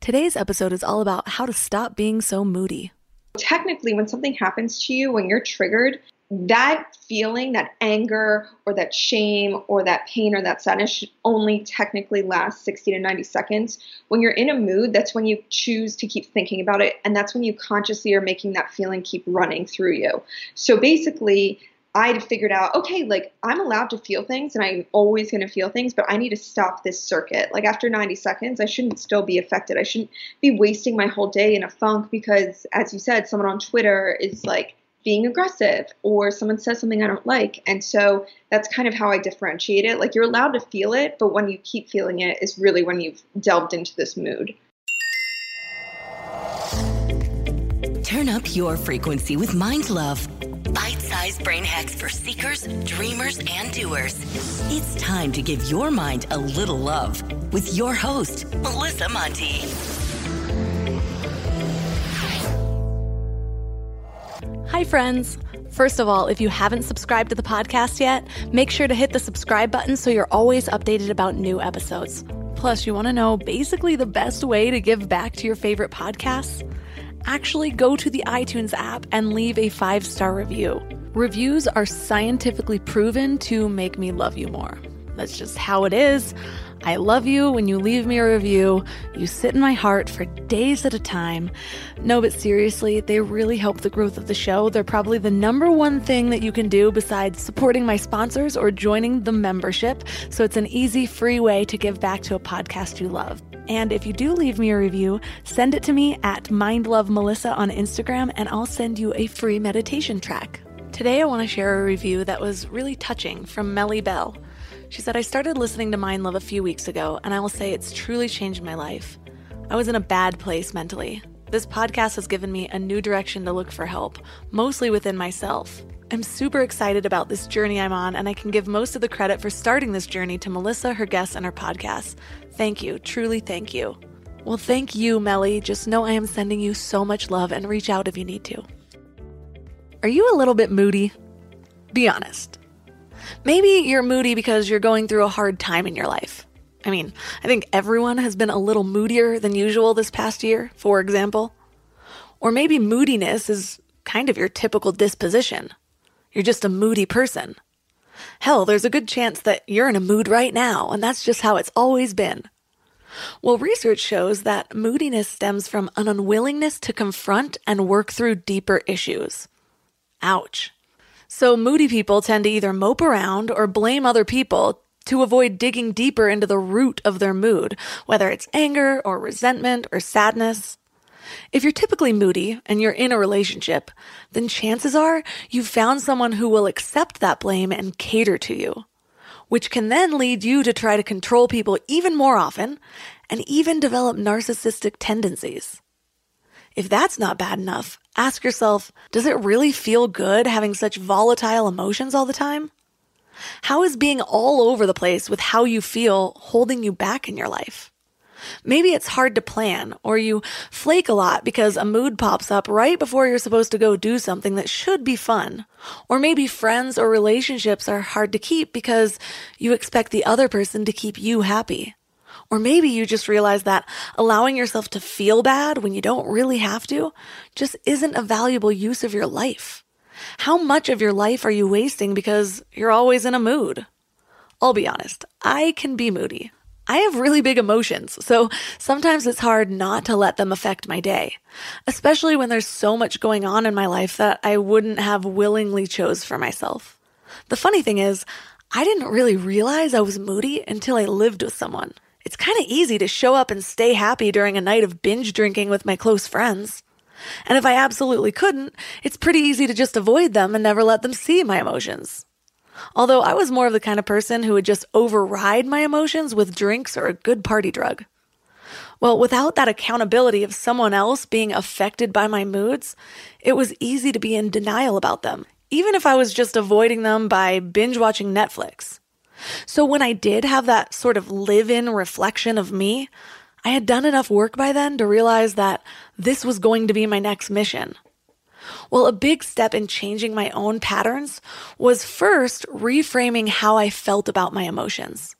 Today's episode is all about how to stop being so moody. Technically, when something happens to you, when you're triggered, that feeling, that anger or that shame or that pain or that sadness should only technically last 60 to 90 seconds. When you're in a mood, that's when you choose to keep thinking about it. And that's when you consciously are making that feeling keep running through you. So basically, I figured out, okay, like I'm allowed to feel things and I'm always going to feel things, but I need to stop this circuit. Like after 90 seconds, I shouldn't still be affected. I shouldn't be wasting my whole day in a funk because, as you said, someone on Twitter is like being aggressive or someone says something I don't like. And so that's kind of how I differentiate it. Like you're allowed to feel it, but when you keep feeling it is really when you've delved into this mood. Turn up your frequency with Mind Love. Bite sized brain hacks for seekers, dreamers, and doers. It's time to give your mind a little love with your host, Melissa Monte. Hi, friends. First of all, if you haven't subscribed to the podcast yet, make sure to hit the subscribe button so you're always updated about new episodes. Plus, you want to know basically the best way to give back to your favorite podcasts? Actually, go to the iTunes app and leave a five star review. Reviews are scientifically proven to make me love you more. That's just how it is. I love you when you leave me a review. You sit in my heart for days at a time. No, but seriously, they really help the growth of the show. They're probably the number one thing that you can do besides supporting my sponsors or joining the membership. So it's an easy, free way to give back to a podcast you love. And if you do leave me a review, send it to me at MindLoveMelissa on Instagram and I'll send you a free meditation track. Today I want to share a review that was really touching from Melly Bell. She said, I started listening to Mind Love a few weeks ago, and I will say it's truly changed my life. I was in a bad place mentally. This podcast has given me a new direction to look for help, mostly within myself. I'm super excited about this journey I'm on, and I can give most of the credit for starting this journey to Melissa, her guests, and her podcast. Thank you, truly thank you. Well, thank you, Melly. Just know I am sending you so much love and reach out if you need to. Are you a little bit moody? Be honest. Maybe you're moody because you're going through a hard time in your life. I mean, I think everyone has been a little moodier than usual this past year, for example. Or maybe moodiness is kind of your typical disposition. You're just a moody person. Hell, there's a good chance that you're in a mood right now, and that's just how it's always been. Well, research shows that moodiness stems from an unwillingness to confront and work through deeper issues. Ouch. So, moody people tend to either mope around or blame other people to avoid digging deeper into the root of their mood, whether it's anger or resentment or sadness. If you're typically moody and you're in a relationship, then chances are you've found someone who will accept that blame and cater to you, which can then lead you to try to control people even more often and even develop narcissistic tendencies. If that's not bad enough, ask yourself, does it really feel good having such volatile emotions all the time? How is being all over the place with how you feel holding you back in your life? Maybe it's hard to plan, or you flake a lot because a mood pops up right before you're supposed to go do something that should be fun. Or maybe friends or relationships are hard to keep because you expect the other person to keep you happy. Or maybe you just realize that allowing yourself to feel bad when you don't really have to just isn't a valuable use of your life. How much of your life are you wasting because you're always in a mood? I'll be honest, I can be moody. I have really big emotions, so sometimes it's hard not to let them affect my day, especially when there's so much going on in my life that I wouldn't have willingly chose for myself. The funny thing is, I didn't really realize I was moody until I lived with someone. It's kind of easy to show up and stay happy during a night of binge drinking with my close friends. And if I absolutely couldn't, it's pretty easy to just avoid them and never let them see my emotions. Although I was more of the kind of person who would just override my emotions with drinks or a good party drug. Well, without that accountability of someone else being affected by my moods, it was easy to be in denial about them, even if I was just avoiding them by binge watching Netflix. So when I did have that sort of live in reflection of me, I had done enough work by then to realize that this was going to be my next mission. Well, a big step in changing my own patterns was first reframing how I felt about my emotions.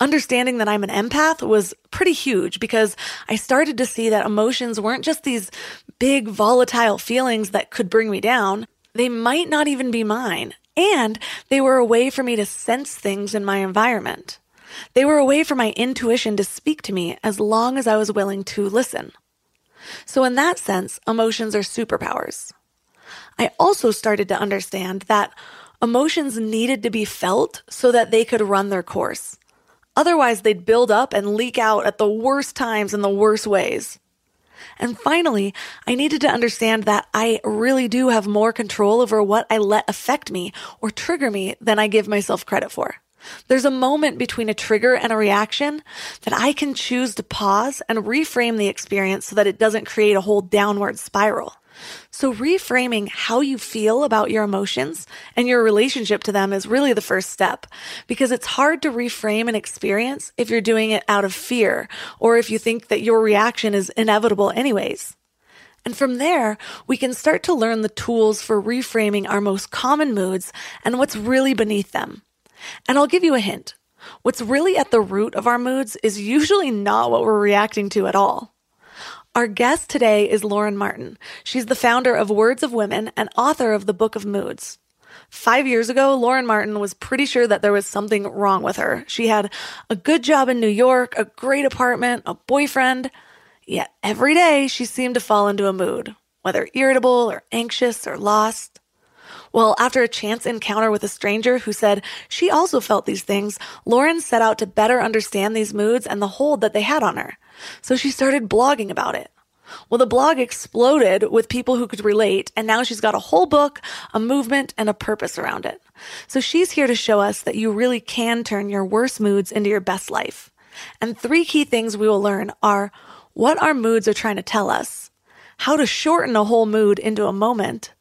Understanding that I'm an empath was pretty huge because I started to see that emotions weren't just these big volatile feelings that could bring me down. They might not even be mine. And they were a way for me to sense things in my environment. They were a way for my intuition to speak to me as long as I was willing to listen. So, in that sense, emotions are superpowers. I also started to understand that emotions needed to be felt so that they could run their course. Otherwise, they'd build up and leak out at the worst times in the worst ways. And finally, I needed to understand that I really do have more control over what I let affect me or trigger me than I give myself credit for. There's a moment between a trigger and a reaction that I can choose to pause and reframe the experience so that it doesn't create a whole downward spiral. So reframing how you feel about your emotions and your relationship to them is really the first step because it's hard to reframe an experience if you're doing it out of fear or if you think that your reaction is inevitable anyways. And from there, we can start to learn the tools for reframing our most common moods and what's really beneath them. And I'll give you a hint. What's really at the root of our moods is usually not what we're reacting to at all. Our guest today is Lauren Martin. She's the founder of Words of Women and author of the Book of Moods. Five years ago, Lauren Martin was pretty sure that there was something wrong with her. She had a good job in New York, a great apartment, a boyfriend. Yet every day she seemed to fall into a mood, whether irritable or anxious or lost. Well, after a chance encounter with a stranger who said she also felt these things, Lauren set out to better understand these moods and the hold that they had on her. So she started blogging about it. Well, the blog exploded with people who could relate, and now she's got a whole book, a movement, and a purpose around it. So she's here to show us that you really can turn your worst moods into your best life. And three key things we will learn are what our moods are trying to tell us, how to shorten a whole mood into a moment,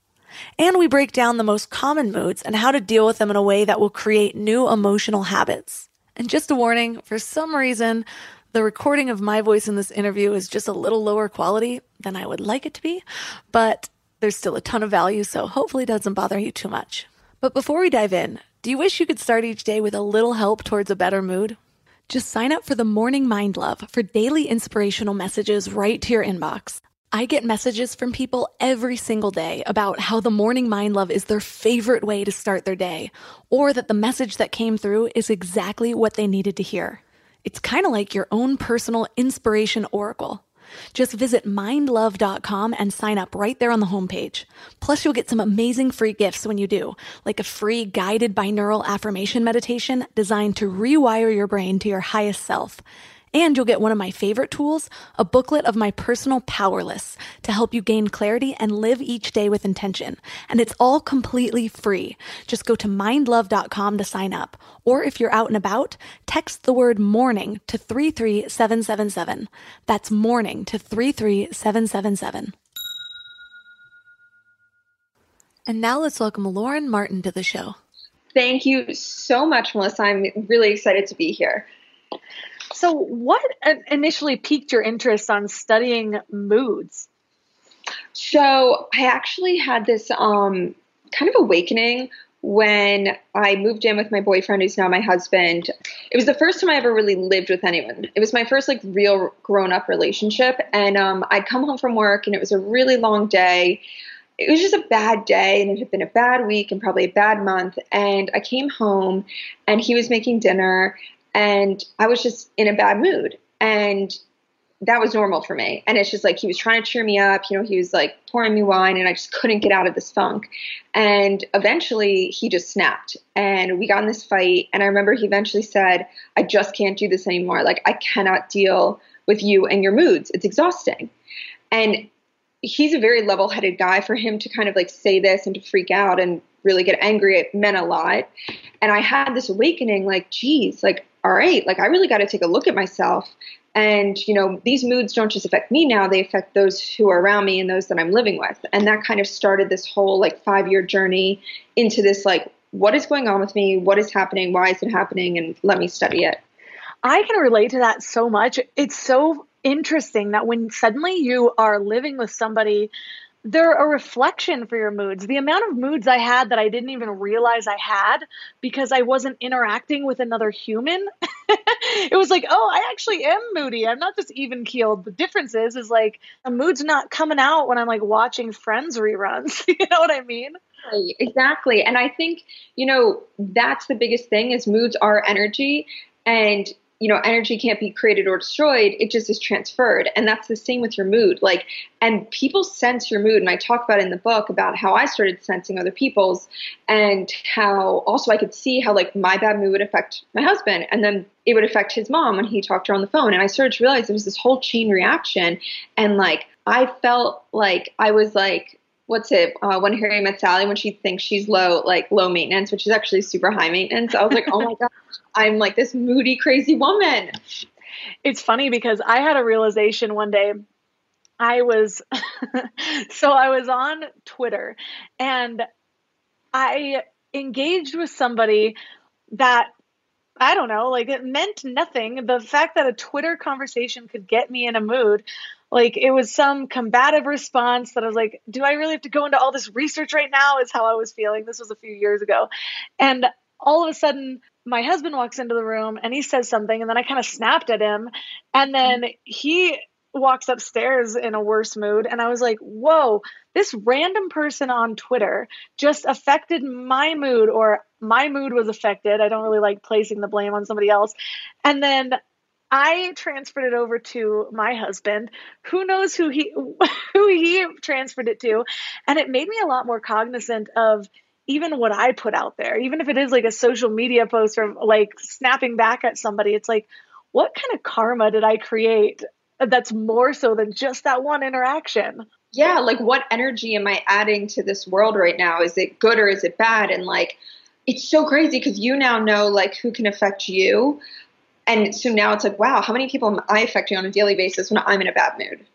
and we break down the most common moods and how to deal with them in a way that will create new emotional habits. And just a warning, for some reason, the recording of my voice in this interview is just a little lower quality than I would like it to be, but there's still a ton of value, so hopefully it doesn't bother you too much. But before we dive in, do you wish you could start each day with a little help towards a better mood? Just sign up for the Morning Mind Love for daily inspirational messages right to your inbox. I get messages from people every single day about how the morning mind love is their favorite way to start their day, or that the message that came through is exactly what they needed to hear. It's kind of like your own personal inspiration oracle. Just visit mindlove.com and sign up right there on the homepage. Plus, you'll get some amazing free gifts when you do, like a free guided binaural affirmation meditation designed to rewire your brain to your highest self and you'll get one of my favorite tools, a booklet of my personal power lists to help you gain clarity and live each day with intention. And it's all completely free. Just go to mindlove.com to sign up. Or if you're out and about, text the word morning to 33777. That's morning to 33777. And now let's welcome Lauren Martin to the show. Thank you so much, Melissa. I'm really excited to be here. So, what initially piqued your interest on studying moods? So, I actually had this um, kind of awakening when I moved in with my boyfriend, who's now my husband. It was the first time I ever really lived with anyone. It was my first like real grown up relationship, and um, I'd come home from work, and it was a really long day. It was just a bad day, and it had been a bad week, and probably a bad month. And I came home, and he was making dinner, and I was just in a bad mood. And that was normal for me. And it's just like he was trying to cheer me up. You know, he was like pouring me wine, and I just couldn't get out of this funk. And eventually he just snapped, and we got in this fight. And I remember he eventually said, I just can't do this anymore. Like, I cannot deal with you and your moods. It's exhausting. And he's a very level headed guy for him to kind of like say this and to freak out and really get angry. It meant a lot. And I had this awakening like, geez, like, all right, like I really got to take a look at myself And, you know, these moods don't just affect me now, they affect those who are around me and those that I'm living with. And that kind of started this whole like five year journey into this like, what is going on with me? What is happening? Why is it happening? And let me study it. I can relate to that so much. It's so interesting that when suddenly you are living with somebody they're a reflection for your moods. The amount of moods I had that I didn't even realize I had because I wasn't interacting with another human. it was like, oh, I actually am moody. I'm not just even keeled. The difference is, is like a mood's not coming out when I'm like watching Friends reruns. you know what I mean? Exactly. And I think, you know, that's the biggest thing is moods are energy. And you know energy can't be created or destroyed it just is transferred. And that's the same with your mood. Like and people sense your mood and i talk about in the book about how i started sensing other people's and how also i could see how like my bad mood would affect my husband and then it would affect his mom when he talked to her on the phone. And i started to realize there was this whole chain reaction and like i felt like i was like what's it uh, when Harry met Sally when she thinks she's low like low maintenance, which is actually super high maintenance. I was like, oh my god, I'm like this moody crazy woman. It's funny because I had a realization one day. I was so I was on Twitter and I engaged with somebody that I don't know, like it meant nothing. The fact that a Twitter conversation could get me in a mood, like it was some combative response that I was like, do I really have to go into all this research right now? Is how I was feeling. This was a few years ago. And all of a sudden, my husband walks into the room and he says something, and then I kind of snapped at him. And then mm-hmm. he walks upstairs in a worse mood. And I was like, whoa, this random person on Twitter just affected my mood, or my mood was affected. I don't really like placing the blame on somebody else. And then I transferred it over to my husband. Who knows who he who he transferred it to, and it made me a lot more cognizant of even what I put out there. Even if it is like a social media post or like snapping back at somebody, it's like what kind of karma did I create that's more so than just that one interaction? Yeah, like what energy am I adding to this world right now? Is it good or is it bad? And like it's so crazy because you now know like who can affect you and so now it's like, wow, how many people am I affecting on a daily basis when I'm in a bad mood?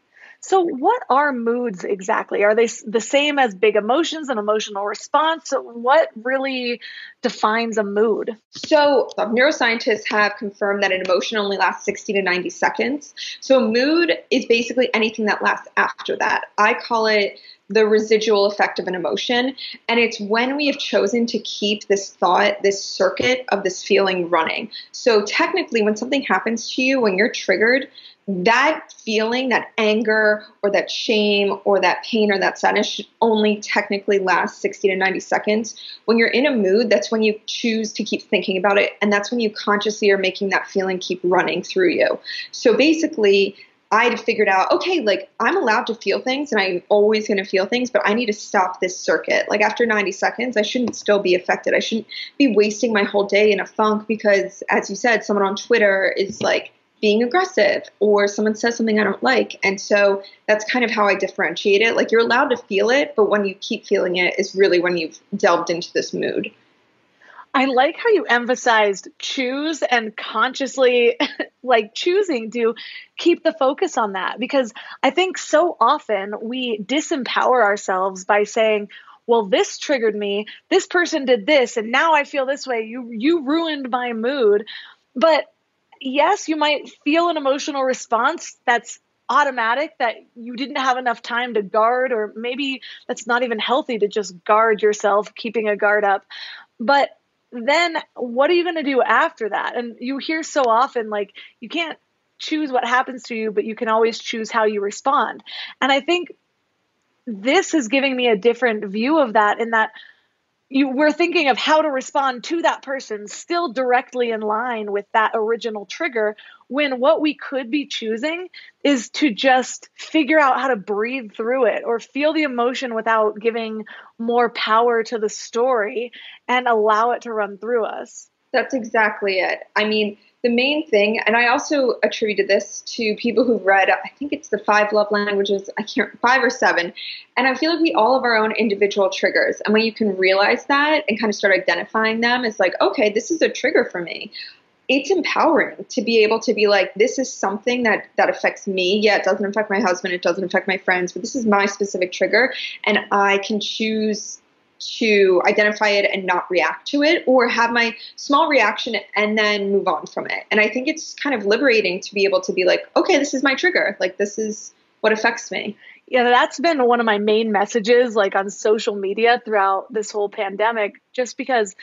So, what are moods exactly? Are they the same as big emotions and emotional response? What really defines a mood? So, uh, neuroscientists have confirmed that an emotion only lasts 60 to 90 seconds. So, a mood is basically anything that lasts after that. I call it the residual effect of an emotion. And it's when we have chosen to keep this thought, this circuit of this feeling running. So technically, when something happens to you, when you're triggered, that feeling, that anger or that shame or that pain or that sadness should only technically last 60 to 90 seconds. When you're in a mood, that's when you choose to keep thinking about it. And that's when you consciously are making that feeling keep running through you. So basically, I had figured out, okay, like I'm allowed to feel things and I'm always going to feel things, but I need to stop this circuit. Like after 90 seconds, I shouldn't still be affected. I shouldn't be wasting my whole day in a funk because, as you said, someone on Twitter is like being aggressive or someone says something I don't like. And so that's kind of how I differentiate it. Like you're allowed to feel it, but when you keep feeling it is really when you've delved into this mood. I like how you emphasized choose and consciously like choosing to keep the focus on that because I think so often we disempower ourselves by saying, well this triggered me, this person did this and now I feel this way. You you ruined my mood. But yes, you might feel an emotional response that's automatic that you didn't have enough time to guard or maybe that's not even healthy to just guard yourself keeping a guard up. But then what are you going to do after that? And you hear so often like you can't choose what happens to you, but you can always choose how you respond. And I think this is giving me a different view of that in that you we're thinking of how to respond to that person still directly in line with that original trigger when what we could be choosing is to just figure out how to breathe through it or feel the emotion without giving more power to the story and allow it to run through us that's exactly it i mean the main thing, and I also attributed this to people who've read, I think it's the five love languages, I can't, five or seven. And I feel like we all have our own individual triggers. And when you can realize that and kind of start identifying them, it's like, okay, this is a trigger for me. It's empowering to be able to be like this is something that that affects me. Yeah it doesn't affect my husband. It doesn't affect my friends but this is my specific trigger and i can choose to identify it and not react to it or have my small reaction and then move on from it. And i think it's kind of liberating to be able to be like okay this is my trigger. Like this is what affects me. Yeah that's been one of my main messages like on social media throughout this whole pandemic just because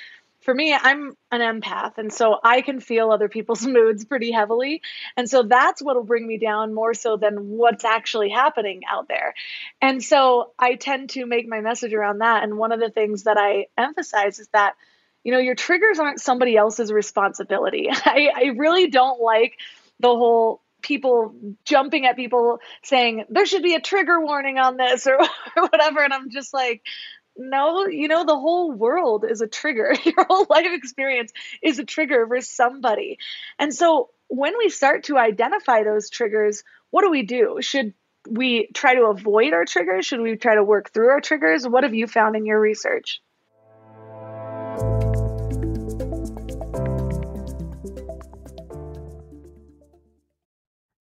for me, I'm an empath, and so I can feel other people's moods pretty heavily. And so that's what will bring me down more so than what's actually happening out there. And so I tend to make my message around that. And one of the things that I emphasize is that, you know, your triggers aren't somebody else's responsibility. I, I really don't like the whole people jumping at people saying there should be a trigger warning on this or, or whatever. And I'm just like, no, you know, the whole world is a trigger. Your whole life experience is a trigger for somebody. And so when we start to identify those triggers, what do we do? Should we try to avoid our triggers? Should we try to work through our triggers? What have you found in your research?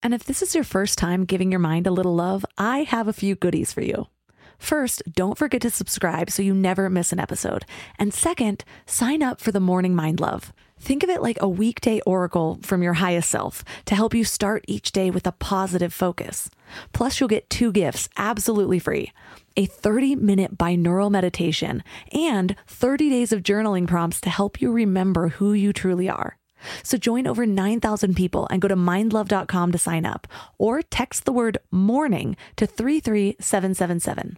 And if this is your first time giving your mind a little love, I have a few goodies for you. First, don't forget to subscribe so you never miss an episode. And second, sign up for the Morning Mind Love. Think of it like a weekday oracle from your highest self to help you start each day with a positive focus. Plus, you'll get two gifts absolutely free a 30 minute binaural meditation and 30 days of journaling prompts to help you remember who you truly are. So join over 9,000 people and go to mindlove.com to sign up or text the word morning to 33777.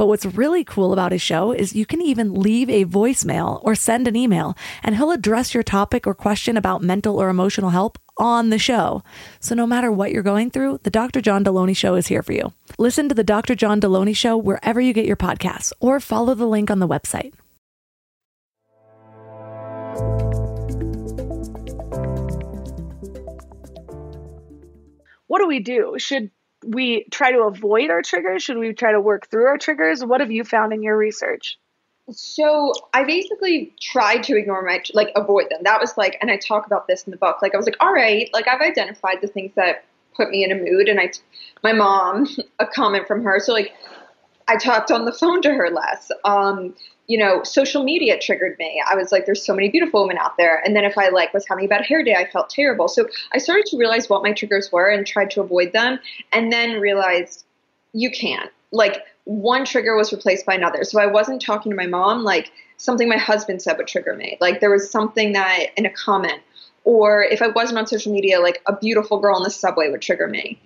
But what's really cool about his show is you can even leave a voicemail or send an email, and he'll address your topic or question about mental or emotional help on the show. So no matter what you're going through, the Dr. John Delony Show is here for you. Listen to the Dr. John Delony Show wherever you get your podcasts or follow the link on the website. What do we do? Should we try to avoid our triggers? Should we try to work through our triggers? What have you found in your research? So I basically tried to ignore my like avoid them. That was like, and I talk about this in the book. Like I was like, all right, like I've identified the things that put me in a mood, and I, my mom, a comment from her. So like, I talked on the phone to her less. Um, you know, social media triggered me. I was like, there's so many beautiful women out there. And then if I like was having a bad hair day, I felt terrible. So I started to realize what my triggers were and tried to avoid them. And then realized you can't. Like one trigger was replaced by another. So I wasn't talking to my mom, like something my husband said would trigger me. Like there was something that in a comment, or if I wasn't on social media, like a beautiful girl in the subway would trigger me.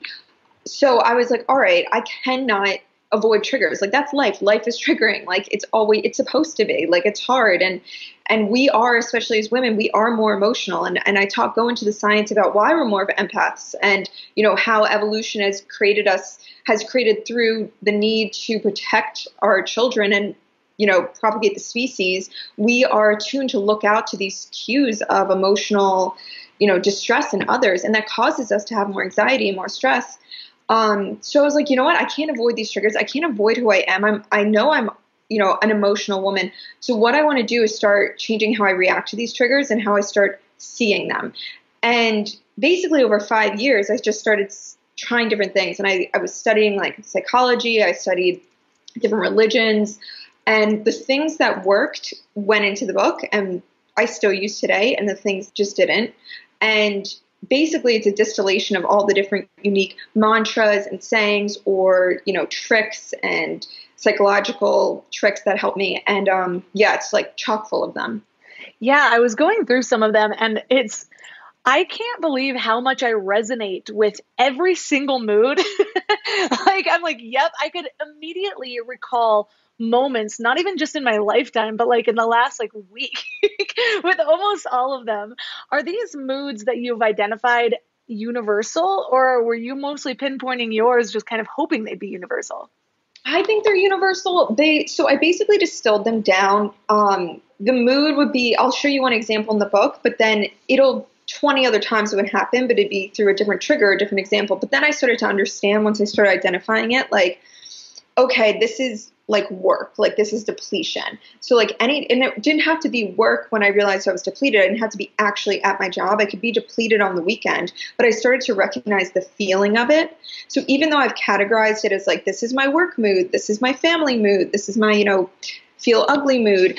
So I was like, all right, I cannot avoid triggers. Like that's life. Life is triggering. Like it's always it's supposed to be. Like it's hard. And and we are especially as women we are more emotional. And and i talk go into the science about why we're more of empaths and you know how evolution has created us has created through the need to protect our children and you know propagate the species. We are attuned to look out to these cues of emotional you know distress in others. And that causes us to have more anxiety and more stress um, so I was like, you know what? I can't avoid these triggers. I can't avoid who I am. I'm, I know I'm, you know, an emotional woman. So what I want to do is start changing how I react to these triggers and how I start seeing them. And basically over five years, I just started trying different things. And I, I was studying like psychology. I studied different religions and the things that worked went into the book and I still use today and the things just didn't. And basically it's a distillation of all the different unique mantras and sayings or you know tricks and psychological tricks that help me and um, yeah it's like chock full of them Yeah, I was going through some of them and it's I can't believe how much I resonate with every single mood. like I'm like, yep, I could immediately recall moments, not even just in my lifetime, but like in the last like week with almost all of them. Are these moods that you've identified universal or were you mostly pinpointing yours just kind of hoping they'd be universal? I think they're universal. They so I basically distilled them down. Um, the mood would be I'll show you one example in the book, but then it'll 20 other times it would happen, but it'd be through a different trigger, a different example. But then I started to understand once I started identifying it, like, okay, this is like work, like this is depletion. So like any, and it didn't have to be work when I realized I was depleted. I didn't have to be actually at my job. I could be depleted on the weekend, but I started to recognize the feeling of it. So even though I've categorized it as like, this is my work mood, this is my family mood, this is my, you know, feel ugly mood,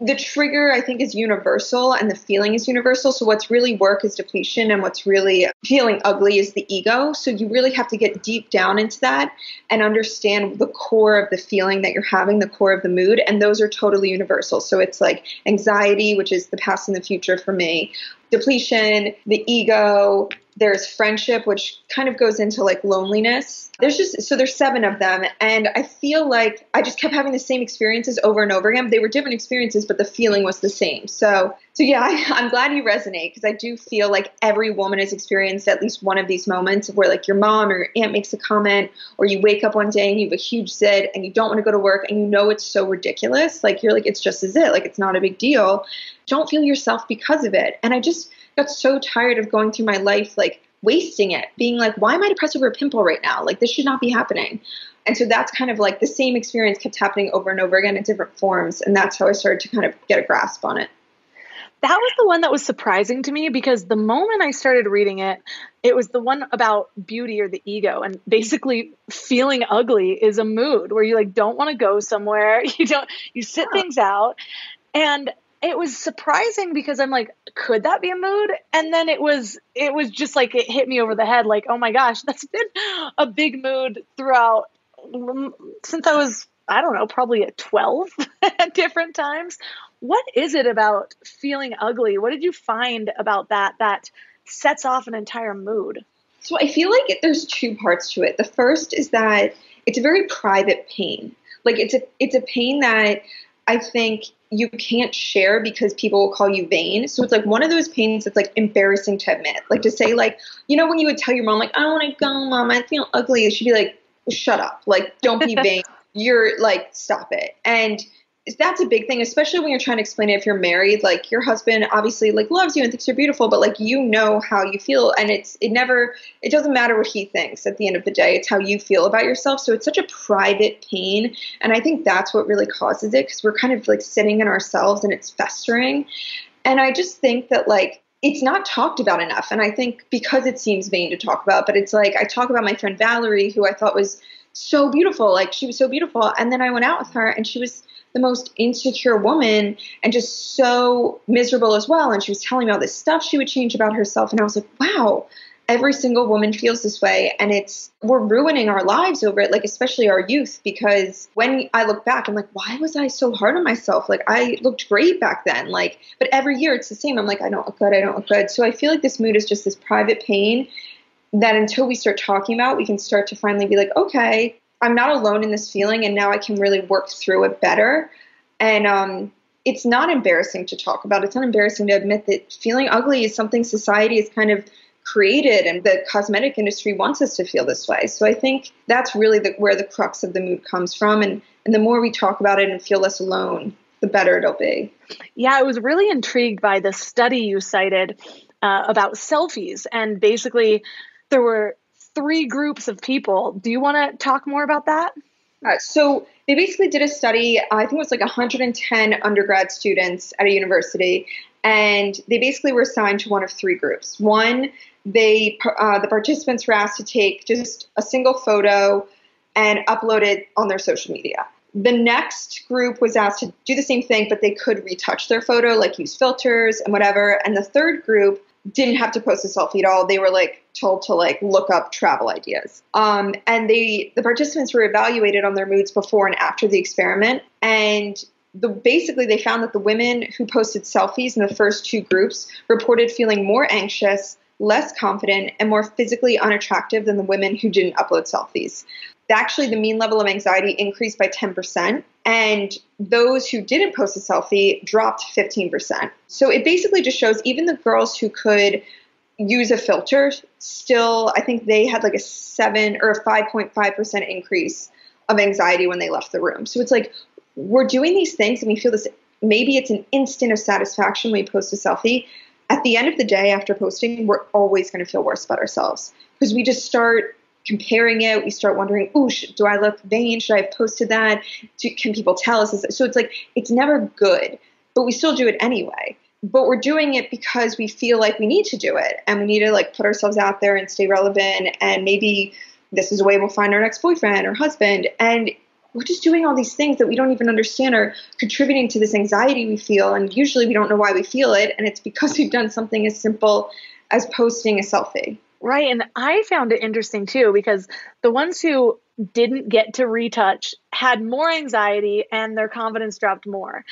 the trigger I think is universal and the feeling is universal. So what's really work is depletion and what's really feeling ugly is the ego. So you really have to get deep down into that and understand the core of the feeling that you're having, the core of the mood, and those are totally universal. So it's like anxiety, which is the past and the future for me, depletion, the ego, there's friendship, which kind of goes into like loneliness. There's just, so there's seven of them. And I feel like I just kept having the same experiences over and over again. They were different experiences, but the feeling was the same. So, so yeah, I, am glad you resonate because I do feel like every woman has experienced at least one of these moments where like your mom or your aunt makes a comment, or you wake up one day and you have a huge zit and you don't want to go to work and you know it's so ridiculous. Like you're like, it's just a zit, like it's not a big deal. Don't feel yourself because of it. And I just, got so tired of going through my life like wasting it, being like, why am I depressed over a pimple right now? Like this should not be happening. And so that's kind of like the same experience kept happening over and over again in different forms. And that's how I started to kind of get a grasp on it. That was the one that was surprising to me because the moment I started reading it, it was the one about beauty or the ego. And basically, feeling ugly is a mood where you like don't want to go somewhere. You don't, you sit yeah. things out. And it was surprising because I'm like, could that be a mood? And then it was, it was just like it hit me over the head, like, oh my gosh, that's been a big mood throughout mm, since I was, I don't know, probably at 12 at different times. What is it about feeling ugly? What did you find about that that sets off an entire mood? So I feel like there's two parts to it. The first is that it's a very private pain. Like it's a it's a pain that I think you can't share because people will call you vain. So it's like one of those pains that's like embarrassing to admit. Like to say like, you know, when you would tell your mom like, I don't want to go, mom, I feel ugly. She'd be like, shut up. Like, don't be vain. You're like, stop it. And that's a big thing, especially when you're trying to explain it if you're married. Like your husband obviously like loves you and thinks you're beautiful, but like you know how you feel, and it's it never it doesn't matter what he thinks at the end of the day. It's how you feel about yourself. So it's such a private pain, and I think that's what really causes it because we're kind of like sitting in ourselves and it's festering. And I just think that like it's not talked about enough, and I think because it seems vain to talk about, but it's like I talk about my friend Valerie, who I thought was so beautiful, like she was so beautiful, and then I went out with her and she was the most insecure woman and just so miserable as well. And she was telling me all this stuff she would change about herself. And I was like, wow, every single woman feels this way. And it's, we're ruining our lives over it, like, especially our youth, because when I look back, I'm like, why was I so hard on myself? Like, I looked great back then. Like, but every year it's the same. I'm like, I don't look good. I don't look good. So I feel like this mood is just this private pain that until we start talking about, we can start to finally be like, okay, I'm not alone in this feeling, and now I can really work through it better. And um, it's not embarrassing to talk about. It's not embarrassing to admit that feeling ugly is something society has kind of created, and the cosmetic industry wants us to feel this way. So I think that's really the, where the crux of the mood comes from. And, and the more we talk about it and feel less alone, the better it'll be. Yeah, I was really intrigued by the study you cited uh, about selfies, and basically there were three groups of people. Do you want to talk more about that? Uh, so they basically did a study. I think it was like 110 undergrad students at a university, and they basically were assigned to one of three groups. One, they uh, the participants were asked to take just a single photo and upload it on their social media. The next group was asked to do the same thing, but they could retouch their photo, like use filters and whatever. And the third group didn't have to post a selfie at all. They were like told to like look up travel ideas. Um, and they the participants were evaluated on their moods before and after the experiment, and the basically they found that the women who posted selfies in the first two groups reported feeling more anxious, less confident, and more physically unattractive than the women who didn't upload selfies. Actually, the mean level of anxiety increased by 10%, and those who didn't post a selfie dropped 15%. So it basically just shows even the girls who could use a filter still, I think they had like a 7 or a 5.5% increase of anxiety when they left the room. So it's like we're doing these things and we feel this maybe it's an instant of satisfaction when we post a selfie. At the end of the day after posting, we're always going to feel worse about ourselves because we just start comparing it. We start wondering, "Ooh, do I look vain? Should I have posted that? Do, can people tell us?" So it's like it's never good, but we still do it anyway. But we're doing it because we feel like we need to do it, and we need to like put ourselves out there and stay relevant. And maybe this is a way we'll find our next boyfriend or husband. And we're just doing all these things that we don't even understand are contributing to this anxiety we feel. And usually we don't know why we feel it. And it's because we've done something as simple as posting a selfie. Right. And I found it interesting too, because the ones who didn't get to retouch had more anxiety and their confidence dropped more.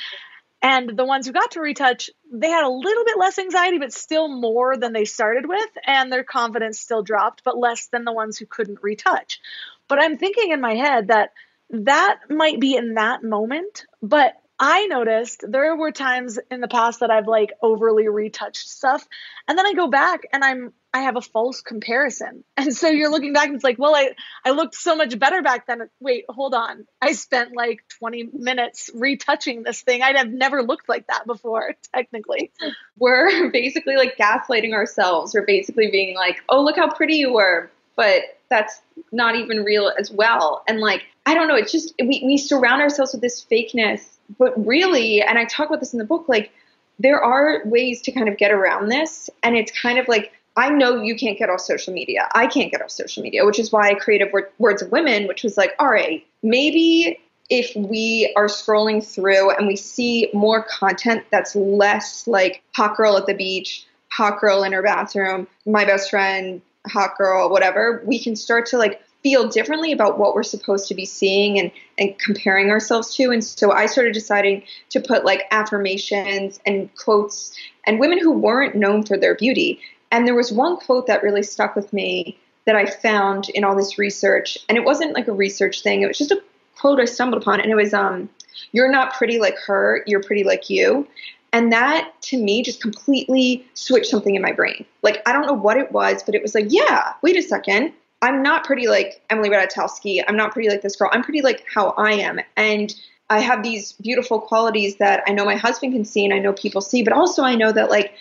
And the ones who got to retouch, they had a little bit less anxiety, but still more than they started with. And their confidence still dropped, but less than the ones who couldn't retouch. But I'm thinking in my head that that might be in that moment, but I noticed there were times in the past that I've like overly retouched stuff and then I go back and I'm I have a false comparison. And so you're looking back and it's like, well, I I looked so much better back then. Wait, hold on. I spent like 20 minutes retouching this thing. I'd have never looked like that before, technically. We're basically like gaslighting ourselves. We're basically being like, "Oh, look how pretty you were." But that's not even real as well. And like, I don't know, it's just we we surround ourselves with this fakeness but really, and I talk about this in the book, like there are ways to kind of get around this. And it's kind of like, I know you can't get off social media. I can't get off social media, which is why I created Words of Women, which was like, all right, maybe if we are scrolling through and we see more content that's less like hot girl at the beach, hot girl in her bathroom, my best friend, hot girl, whatever, we can start to like feel differently about what we're supposed to be seeing and, and comparing ourselves to. And so I started deciding to put like affirmations and quotes and women who weren't known for their beauty. And there was one quote that really stuck with me that I found in all this research. And it wasn't like a research thing, it was just a quote I stumbled upon. And it was, um, You're not pretty like her, you're pretty like you. And that to me just completely switched something in my brain. Like, I don't know what it was, but it was like, yeah, wait a second. I'm not pretty like Emily Ratajkowski. I'm not pretty like this girl. I'm pretty like how I am. And I have these beautiful qualities that I know my husband can see and I know people see, but also I know that like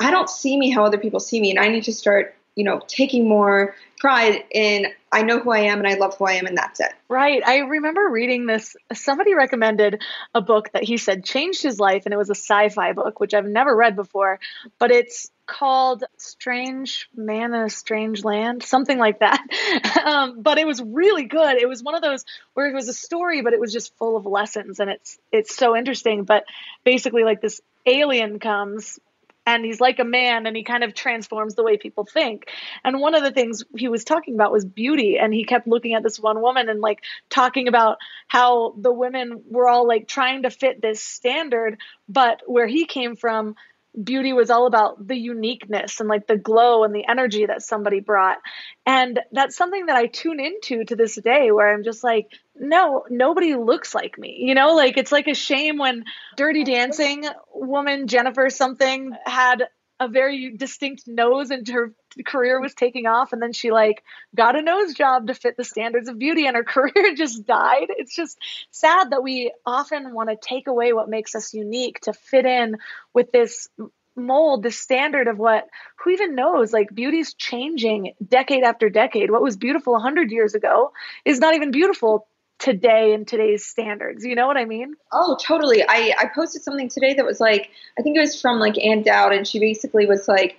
I don't see me how other people see me and I need to start, you know, taking more pride in I know who I am and I love who I am and that's it. Right. I remember reading this somebody recommended a book that he said changed his life and it was a sci-fi book which I've never read before, but it's called Strange Man in a Strange Land, something like that. um, but it was really good. It was one of those where it was a story, but it was just full of lessons, and it's it's so interesting. But basically, like this alien comes. And he's like a man, and he kind of transforms the way people think. And one of the things he was talking about was beauty. And he kept looking at this one woman and like talking about how the women were all like trying to fit this standard, but where he came from, beauty was all about the uniqueness and like the glow and the energy that somebody brought. And that's something that I tune into to this day where I'm just like, no, nobody looks like me. You know, like it's like a shame when Dirty Dancing woman Jennifer something had a very distinct nose and her career was taking off. And then she like got a nose job to fit the standards of beauty and her career just died. It's just sad that we often want to take away what makes us unique to fit in with this mold the standard of what who even knows? Like beauty's changing decade after decade. What was beautiful 100 years ago is not even beautiful today and today's standards. You know what I mean? Oh, totally. I, I posted something today that was like, I think it was from like Ann Dowd, and she basically was like,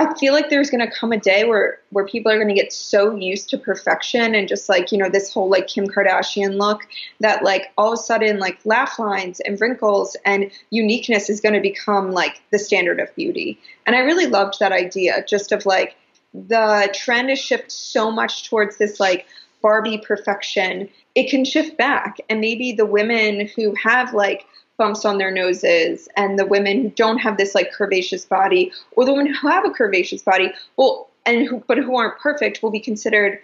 I feel like there's going to come a day where where people are going to get so used to perfection and just like you know this whole like Kim Kardashian look that like all of a sudden like laugh lines and wrinkles and uniqueness is going to become like the standard of beauty. And I really loved that idea just of like the trend has shifted so much towards this like Barbie perfection it can shift back. And maybe the women who have like bumps on their noses and the women who don't have this like curvaceous body or the women who have a curvaceous body well and who but who aren't perfect will be considered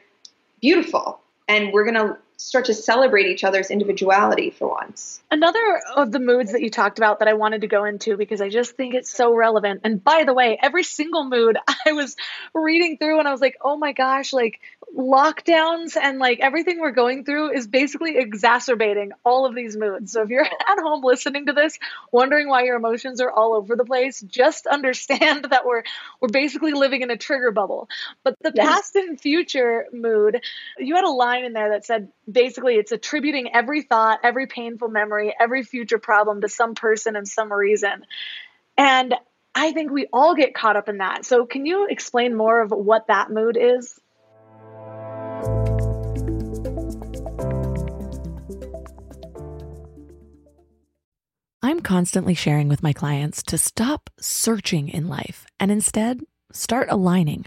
beautiful. And we're going to start to celebrate each other's individuality for once. Another of the moods that you talked about that I wanted to go into because I just think it's so relevant. And by the way, every single mood I was reading through and I was like, oh my gosh, like lockdowns and like everything we're going through is basically exacerbating all of these moods. So if you're at home listening to this, wondering why your emotions are all over the place, just understand that we're we're basically living in a trigger bubble. But the yes. past and future mood, you had a line in there that said basically it's attributing every thought, every painful memory, every future problem to some person and some reason. And I think we all get caught up in that. So can you explain more of what that mood is? I'm constantly sharing with my clients to stop searching in life and instead start aligning.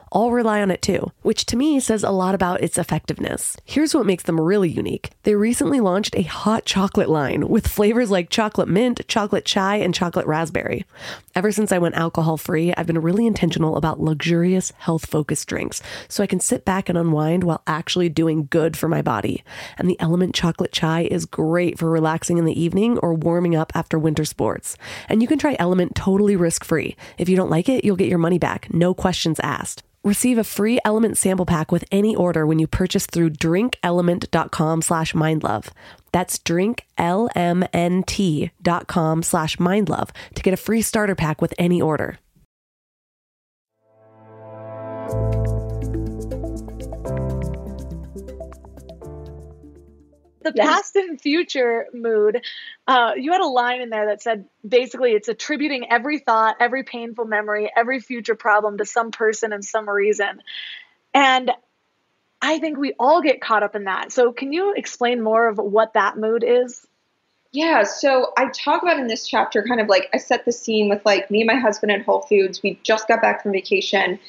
all rely on it too, which to me says a lot about its effectiveness. Here's what makes them really unique. They recently launched a hot chocolate line with flavors like chocolate mint, chocolate chai, and chocolate raspberry. Ever since I went alcohol free, I've been really intentional about luxurious, health focused drinks so I can sit back and unwind while actually doing good for my body. And the Element Chocolate Chai is great for relaxing in the evening or warming up after winter sports. And you can try Element totally risk free. If you don't like it, you'll get your money back, no questions asked. Receive a free Element sample pack with any order when you purchase through drinklmnt.com slash mindlove. That's drinklmnt.com slash mindlove to get a free starter pack with any order. The past and future mood, uh, you had a line in there that said basically it's attributing every thought, every painful memory, every future problem to some person and some reason. And I think we all get caught up in that. So, can you explain more of what that mood is? Yeah, so I talk about in this chapter kind of like I set the scene with like me and my husband at Whole Foods. We just got back from vacation.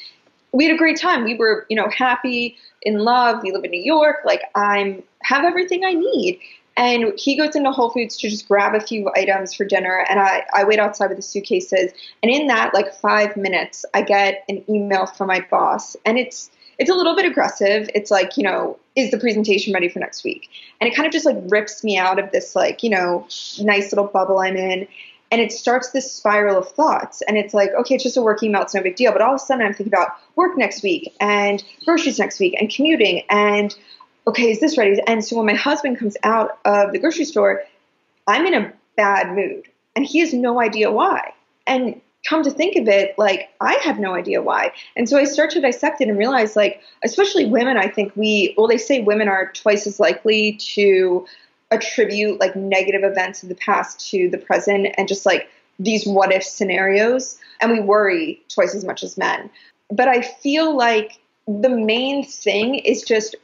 We had a great time. We were, you know, happy, in love. We live in New York. Like I'm have everything I need. And he goes into Whole Foods to just grab a few items for dinner. And I, I wait outside with the suitcases. And in that, like five minutes, I get an email from my boss. And it's, it's a little bit aggressive. It's like, you know, is the presentation ready for next week? And it kind of just like rips me out of this, like, you know, nice little bubble I'm in. And it starts this spiral of thoughts. And it's like, okay, it's just a work email, it's no big deal. But all of a sudden, I'm thinking about work next week and groceries next week and commuting and, okay, is this ready? And so when my husband comes out of the grocery store, I'm in a bad mood. And he has no idea why. And come to think of it, like I have no idea why. And so I start to dissect it and realize, like, especially women, I think we, well, they say women are twice as likely to attribute like negative events of the past to the present and just like these what if scenarios. And we worry twice as much as men. But I feel like the main thing is just,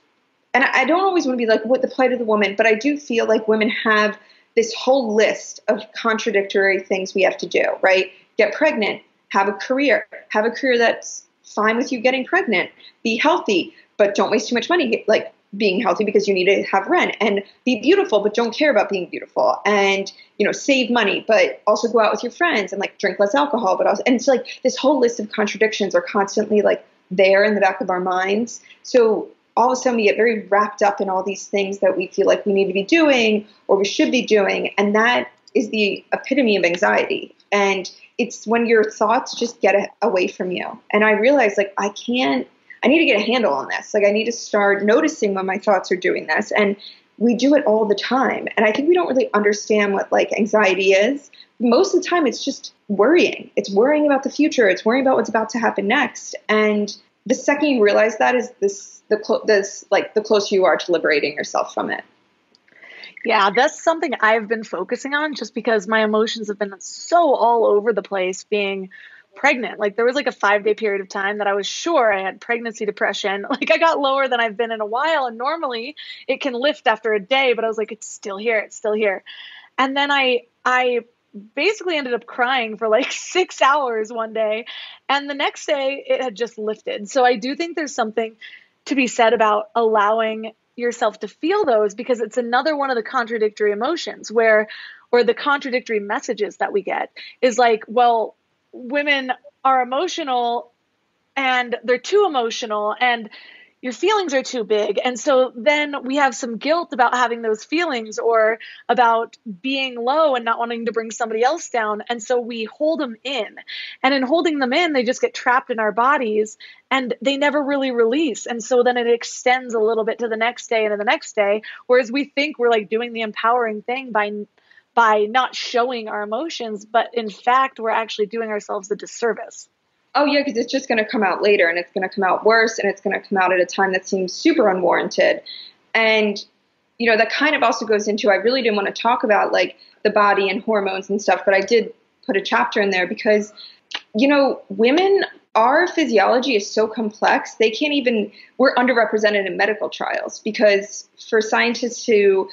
and I don't always want to be like, what the plight of the woman, but I do feel like women have this whole list of contradictory things we have to do, right? get pregnant, have a career, have a career that's fine with you getting pregnant, be healthy, but don't waste too much money, like being healthy because you need to have rent and be beautiful, but don't care about being beautiful and, you know, save money, but also go out with your friends and like drink less alcohol, but also, and it's like this whole list of contradictions are constantly like there in the back of our minds. So all of a sudden we get very wrapped up in all these things that we feel like we need to be doing or we should be doing. And that is the epitome of anxiety. And it's when your thoughts just get away from you. And I realized like I can't I need to get a handle on this. Like I need to start noticing when my thoughts are doing this and we do it all the time. And I think we don't really understand what like anxiety is. Most of the time it's just worrying. It's worrying about the future. It's worrying about what's about to happen next. And the second you realize that is this the clo- this like the closer you are to liberating yourself from it. Yeah, that's something I've been focusing on just because my emotions have been so all over the place being pregnant. Like there was like a 5-day period of time that I was sure I had pregnancy depression. Like I got lower than I've been in a while and normally it can lift after a day, but I was like it's still here, it's still here. And then I I basically ended up crying for like 6 hours one day and the next day it had just lifted. So I do think there's something to be said about allowing yourself to feel those because it's another one of the contradictory emotions where or the contradictory messages that we get is like well women are emotional and they're too emotional and your feelings are too big. And so then we have some guilt about having those feelings or about being low and not wanting to bring somebody else down. And so we hold them in. And in holding them in, they just get trapped in our bodies and they never really release. And so then it extends a little bit to the next day and to the next day. Whereas we think we're like doing the empowering thing by by not showing our emotions, but in fact, we're actually doing ourselves a disservice oh yeah, because it's just going to come out later and it's going to come out worse and it's going to come out at a time that seems super unwarranted. And, you know, that kind of also goes into, I really didn't want to talk about like the body and hormones and stuff, but I did put a chapter in there because, you know, women, our physiology is so complex, they can't even, we're underrepresented in medical trials because for scientists to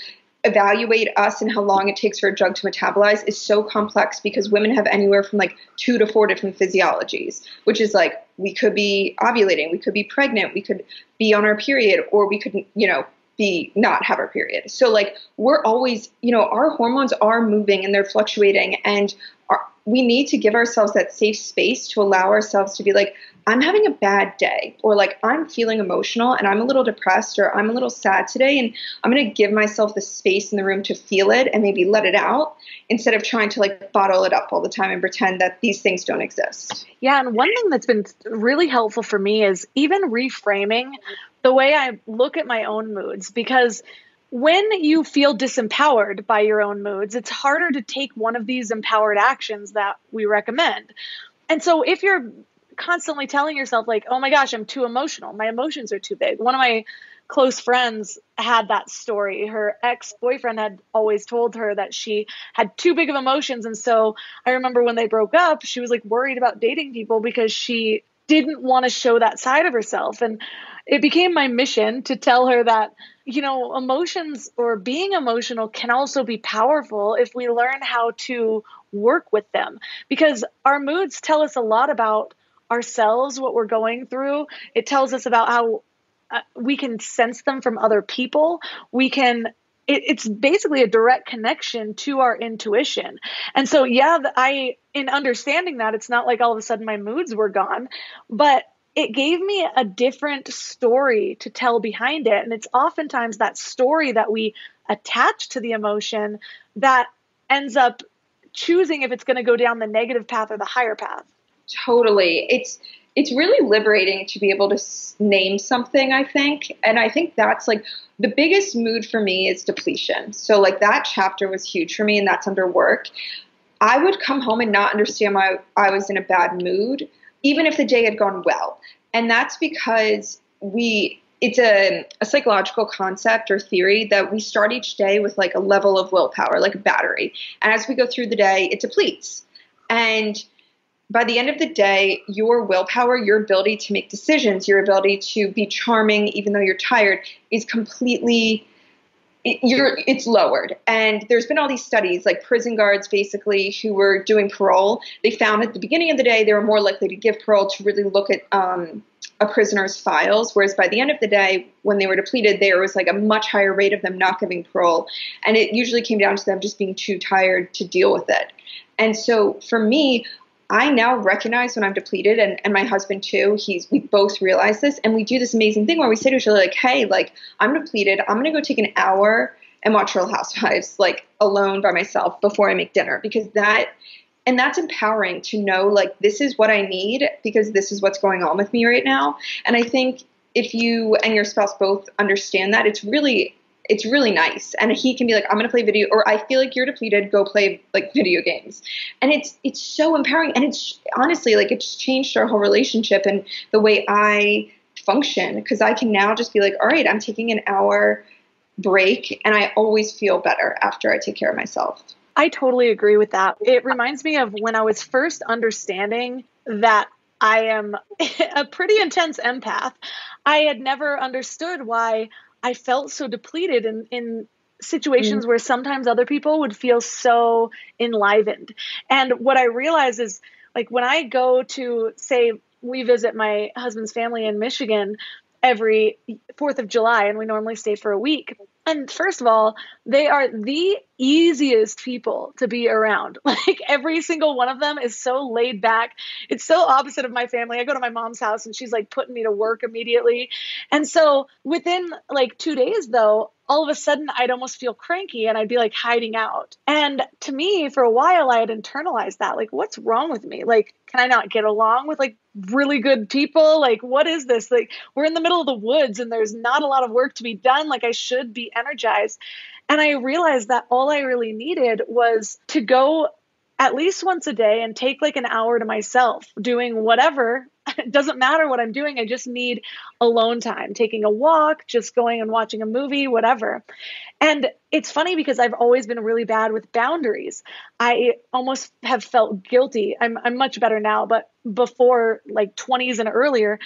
evaluate us and how long it takes for a drug to metabolize is so complex because women have anywhere from like two to four different physiologies, which is like we could be ovulating, we could be pregnant, we could be on our period, or we could, you know, be not have our period. So like we're always, you know, our hormones are moving and they're fluctuating and our, we need to give ourselves that safe space to allow ourselves to be like, I'm having a bad day, or like I'm feeling emotional and I'm a little depressed, or I'm a little sad today, and I'm going to give myself the space in the room to feel it and maybe let it out instead of trying to like bottle it up all the time and pretend that these things don't exist. Yeah. And one thing that's been really helpful for me is even reframing the way I look at my own moods because when you feel disempowered by your own moods, it's harder to take one of these empowered actions that we recommend. And so if you're constantly telling yourself like, "Oh my gosh, I'm too emotional. My emotions are too big." One of my close friends had that story. Her ex-boyfriend had always told her that she had too big of emotions and so I remember when they broke up, she was like worried about dating people because she didn't want to show that side of herself and it became my mission to tell her that you know emotions or being emotional can also be powerful if we learn how to work with them because our moods tell us a lot about ourselves what we're going through. It tells us about how uh, we can sense them from other people. We can it, it's basically a direct connection to our intuition. And so, yeah, I, in understanding that, it's not like all of a sudden my moods were gone, but it gave me a different story to tell behind it. And it's oftentimes that story that we attach to the emotion that ends up choosing if it's going to go down the negative path or the higher path. Totally. It's, it's really liberating to be able to name something, I think. And I think that's like the biggest mood for me is depletion. So, like, that chapter was huge for me, and that's under work. I would come home and not understand why I was in a bad mood, even if the day had gone well. And that's because we, it's a, a psychological concept or theory that we start each day with like a level of willpower, like a battery. And as we go through the day, it depletes. And by the end of the day, your willpower, your ability to make decisions, your ability to be charming even though you're tired is completely it, you're it's lowered. And there's been all these studies like prison guards basically who were doing parole, they found at the beginning of the day they were more likely to give parole to really look at um, a prisoner's files, whereas by the end of the day, when they were depleted, there was like a much higher rate of them not giving parole. And it usually came down to them just being too tired to deal with it. And so for me, I now recognize when I'm depleted, and, and my husband too. He's we both realize this, and we do this amazing thing where we say to each other like, "Hey, like I'm depleted. I'm gonna go take an hour and watch Real Housewives like alone by myself before I make dinner because that." And that's empowering to know, like, this is what I need because this is what's going on with me right now. And I think if you and your spouse both understand that, it's really it's really nice. And he can be like i'm going to play video or i feel like you're depleted go play like video games. And it's it's so empowering and it's honestly like it's changed our whole relationship and the way i function because i can now just be like all right i'm taking an hour break and i always feel better after i take care of myself. I totally agree with that. It reminds me of when i was first understanding that I am a pretty intense empath. I had never understood why I felt so depleted in, in situations mm. where sometimes other people would feel so enlivened. And what I realize is like when I go to say we visit my husband's family in Michigan every 4th of July and we normally stay for a week. And first of all, they are the easiest people to be around. Like every single one of them is so laid back. It's so opposite of my family. I go to my mom's house and she's like putting me to work immediately. And so within like two days, though, all of a sudden I'd almost feel cranky and I'd be like hiding out. And to me, for a while, I had internalized that. Like, what's wrong with me? Like, can I not get along with like really good people? Like, what is this? Like, we're in the middle of the woods and there's not a lot of work to be done. Like, I should be energized. And I realized that all I really needed was to go at least once a day and take like an hour to myself doing whatever. It doesn't matter what I'm doing. I just need alone time, taking a walk, just going and watching a movie, whatever. And it's funny because I've always been really bad with boundaries. I almost have felt guilty. I'm, I'm much better now, but before like 20s and earlier,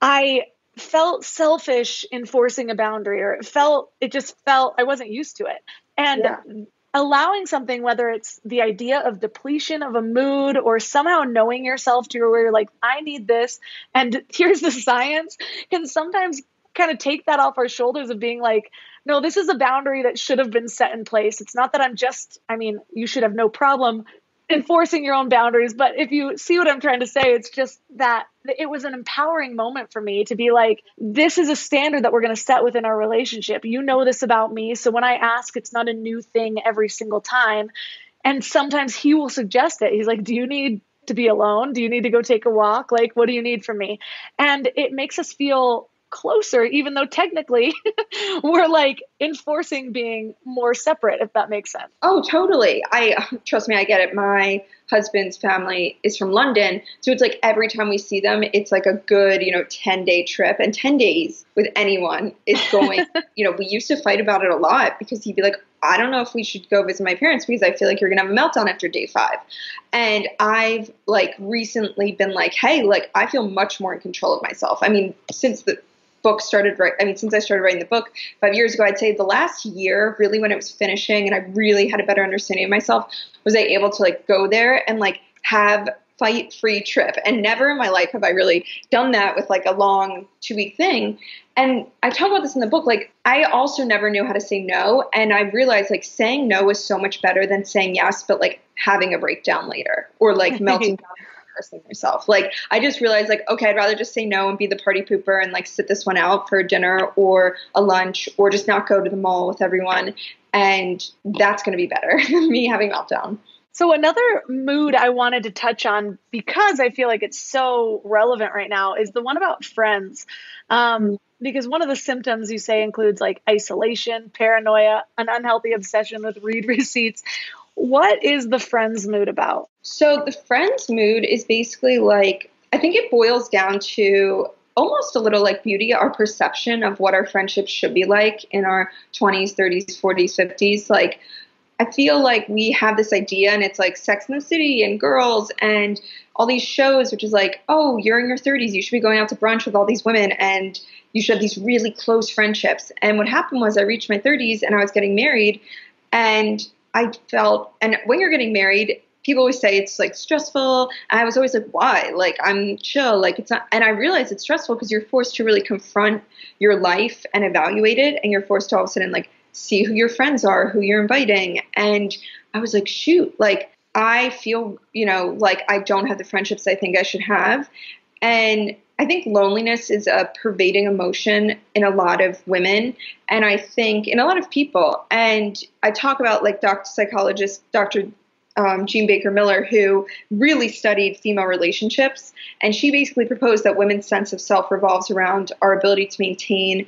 I felt selfish enforcing a boundary or it felt it just felt I wasn't used to it. And yeah. allowing something whether it's the idea of depletion of a mood or somehow knowing yourself to where you're like I need this and here's the science can sometimes kind of take that off our shoulders of being like no this is a boundary that should have been set in place it's not that i'm just i mean you should have no problem enforcing your own boundaries. But if you see what I'm trying to say, it's just that it was an empowering moment for me to be like, this is a standard that we're going to set within our relationship. You know this about me. So when I ask, it's not a new thing every single time. And sometimes he will suggest it. He's like, Do you need to be alone? Do you need to go take a walk? Like, what do you need from me? And it makes us feel closer, even though technically we're like enforcing being more separate, if that makes sense. Oh, totally. I trust me, I get it. My husband's family is from London. So it's like every time we see them, it's like a good, you know, 10 day trip. And 10 days with anyone is going, you know, we used to fight about it a lot because he'd be like, I don't know if we should go visit my parents because I feel like you're gonna have a meltdown after day five. And I've like recently been like, hey, like I feel much more in control of myself. I mean, since the book started right i mean since i started writing the book five years ago i'd say the last year really when it was finishing and i really had a better understanding of myself was i able to like go there and like have fight free trip. And never in my life have I really done that with like a long two week thing. And I talk about this in the book. Like, I also never knew how to say no. And I realized like saying no is so much better than saying yes, but like having a breakdown later or like melting down person myself. Like I just realized like, okay, I'd rather just say no and be the party pooper and like sit this one out for dinner or a lunch or just not go to the mall with everyone. And that's gonna be better than me having meltdown. So another mood I wanted to touch on because I feel like it's so relevant right now is the one about friends. Um, because one of the symptoms you say includes like isolation, paranoia, an unhealthy obsession with read receipts. What is the friends mood about? So the friends mood is basically like I think it boils down to almost a little like beauty, our perception of what our friendships should be like in our 20s, 30s, 40s, 50s. Like I feel like we have this idea, and it's like Sex in the City and Girls and all these shows, which is like, oh, you're in your 30s, you should be going out to brunch with all these women, and you should have these really close friendships. And what happened was, I reached my 30s and I was getting married, and I felt, and when you're getting married, people always say it's like stressful. I was always like, why? Like, I'm chill. Like, it's not, and I realized it's stressful because you're forced to really confront your life and evaluate it, and you're forced to all of a sudden, like, see who your friends are, who you're inviting. And I was like, shoot, like I feel, you know, like I don't have the friendships I think I should have. And I think loneliness is a pervading emotion in a lot of women, and I think in a lot of people. And I talk about like Dr. Psychologist Dr. Um, Jean Baker Miller, who really studied female relationships, and she basically proposed that women's sense of self revolves around our ability to maintain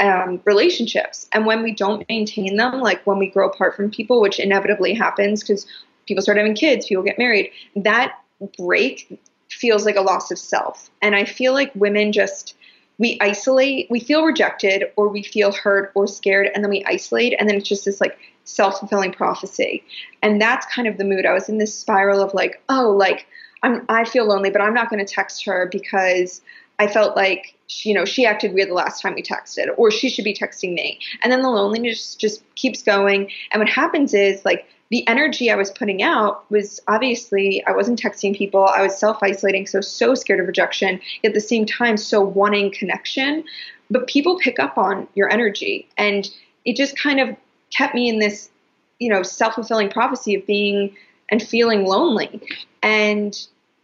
um, relationships. And when we don't maintain them, like when we grow apart from people, which inevitably happens because people start having kids, people get married, that break feels like a loss of self. And I feel like women just, we isolate, we feel rejected or we feel hurt or scared, and then we isolate, and then it's just this like self fulfilling prophecy. And that's kind of the mood. I was in this spiral of like, oh, like, I'm, I feel lonely, but I'm not going to text her because I felt like she, you know she acted weird the last time we texted, or she should be texting me. And then the loneliness just keeps going. And what happens is like the energy I was putting out was obviously I wasn't texting people. I was self isolating, so so scared of rejection. Yet at the same time, so wanting connection. But people pick up on your energy, and it just kind of kept me in this, you know, self fulfilling prophecy of being and feeling lonely. And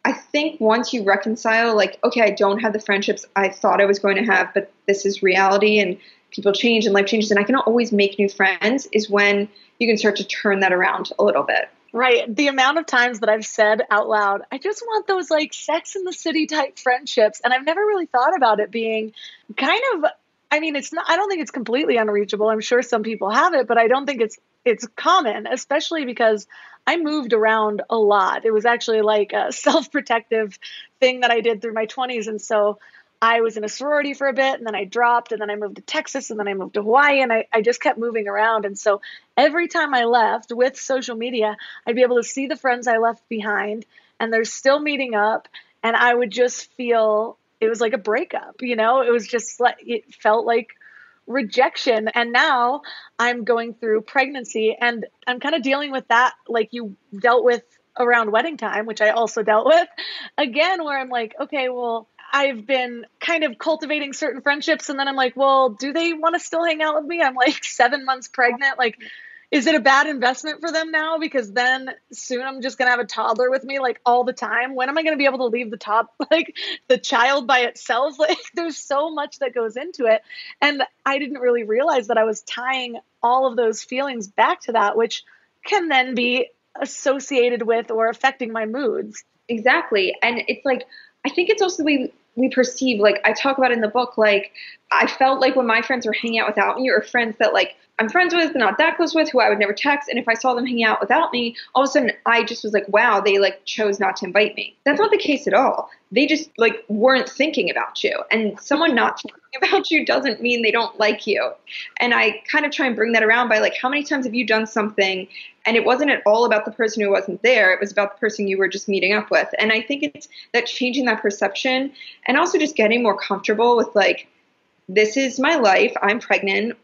I think once you reconcile, like, okay, I don't have the friendships I thought I was going to have, but this is reality and people change and life changes, and I can always make new friends, is when you can start to turn that around a little bit. Right. The amount of times that I've said out loud, I just want those like sex in the city type friendships. And I've never really thought about it being kind of I mean, it's not I don't think it's completely unreachable. I'm sure some people have it, but I don't think it's it's common, especially because I moved around a lot. It was actually like a self protective thing that I did through my 20s. And so I was in a sorority for a bit and then I dropped and then I moved to Texas and then I moved to Hawaii and I, I just kept moving around. And so every time I left with social media, I'd be able to see the friends I left behind and they're still meeting up. And I would just feel it was like a breakup, you know, it was just like, it felt like rejection and now i'm going through pregnancy and i'm kind of dealing with that like you dealt with around wedding time which i also dealt with again where i'm like okay well i've been kind of cultivating certain friendships and then i'm like well do they want to still hang out with me i'm like seven months pregnant like is it a bad investment for them now? Because then soon I'm just gonna have a toddler with me like all the time. When am I gonna be able to leave the top like the child by itself? Like there's so much that goes into it. And I didn't really realize that I was tying all of those feelings back to that, which can then be associated with or affecting my moods. Exactly. And it's like I think it's also the way we perceive like i talk about in the book like i felt like when my friends were hanging out without me or friends that like I'm friends with, but not that close with, who I would never text. And if I saw them hanging out without me, all of a sudden I just was like, wow, they like chose not to invite me. That's not the case at all. They just like weren't thinking about you. And someone not thinking about you doesn't mean they don't like you. And I kind of try and bring that around by like, how many times have you done something and it wasn't at all about the person who wasn't there. It was about the person you were just meeting up with. And I think it's that changing that perception and also just getting more comfortable with like, this is my life. I'm pregnant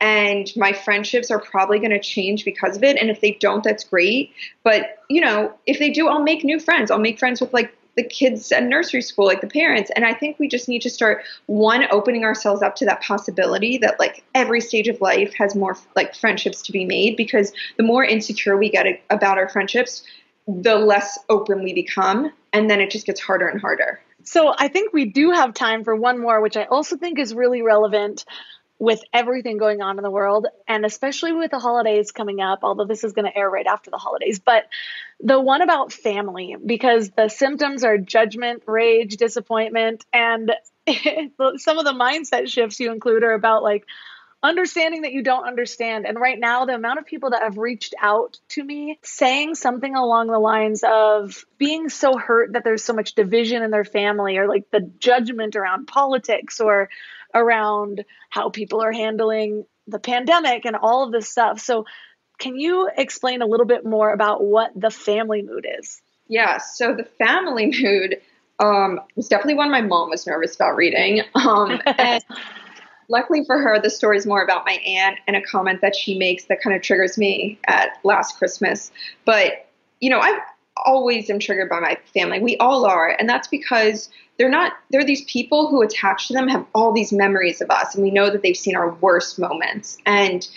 and my friendships are probably going to change because of it and if they don't that's great. But you know if they do i'll make new friends. I'll make friends with like the kids at nursery school like the parents. And i think we just need to start one opening ourselves up to that possibility that like every stage of life has more like friendships to be made because the more insecure we get about our friendships the less open we become and then it just gets harder and harder so I think we do have time for one more, which I also think is really relevant with everything going on in the world, and especially with the holidays coming up, although this is going to air right after the holidays. But the one about family, because the symptoms are judgment, rage, disappointment, and some of the mindset shifts you include are about like, understanding that you don't understand. And right now, the amount of people that have reached out to me saying something along the lines of being so hurt that there's so much division in their family, or like the judgment around politics, or around how people are handling the pandemic and all of this stuff. So, can you explain a little bit more about what the family mood is? Yeah, so the family mood um, was definitely one my mom was nervous about reading. Um, and luckily for her, the story is more about my aunt and a comment that she makes that kind of triggers me at last Christmas. But, you know, I always am triggered by my family. We all are. And that's because they're not, they're these people who attach to them have all these memories of us. And we know that they've seen our worst moments. And,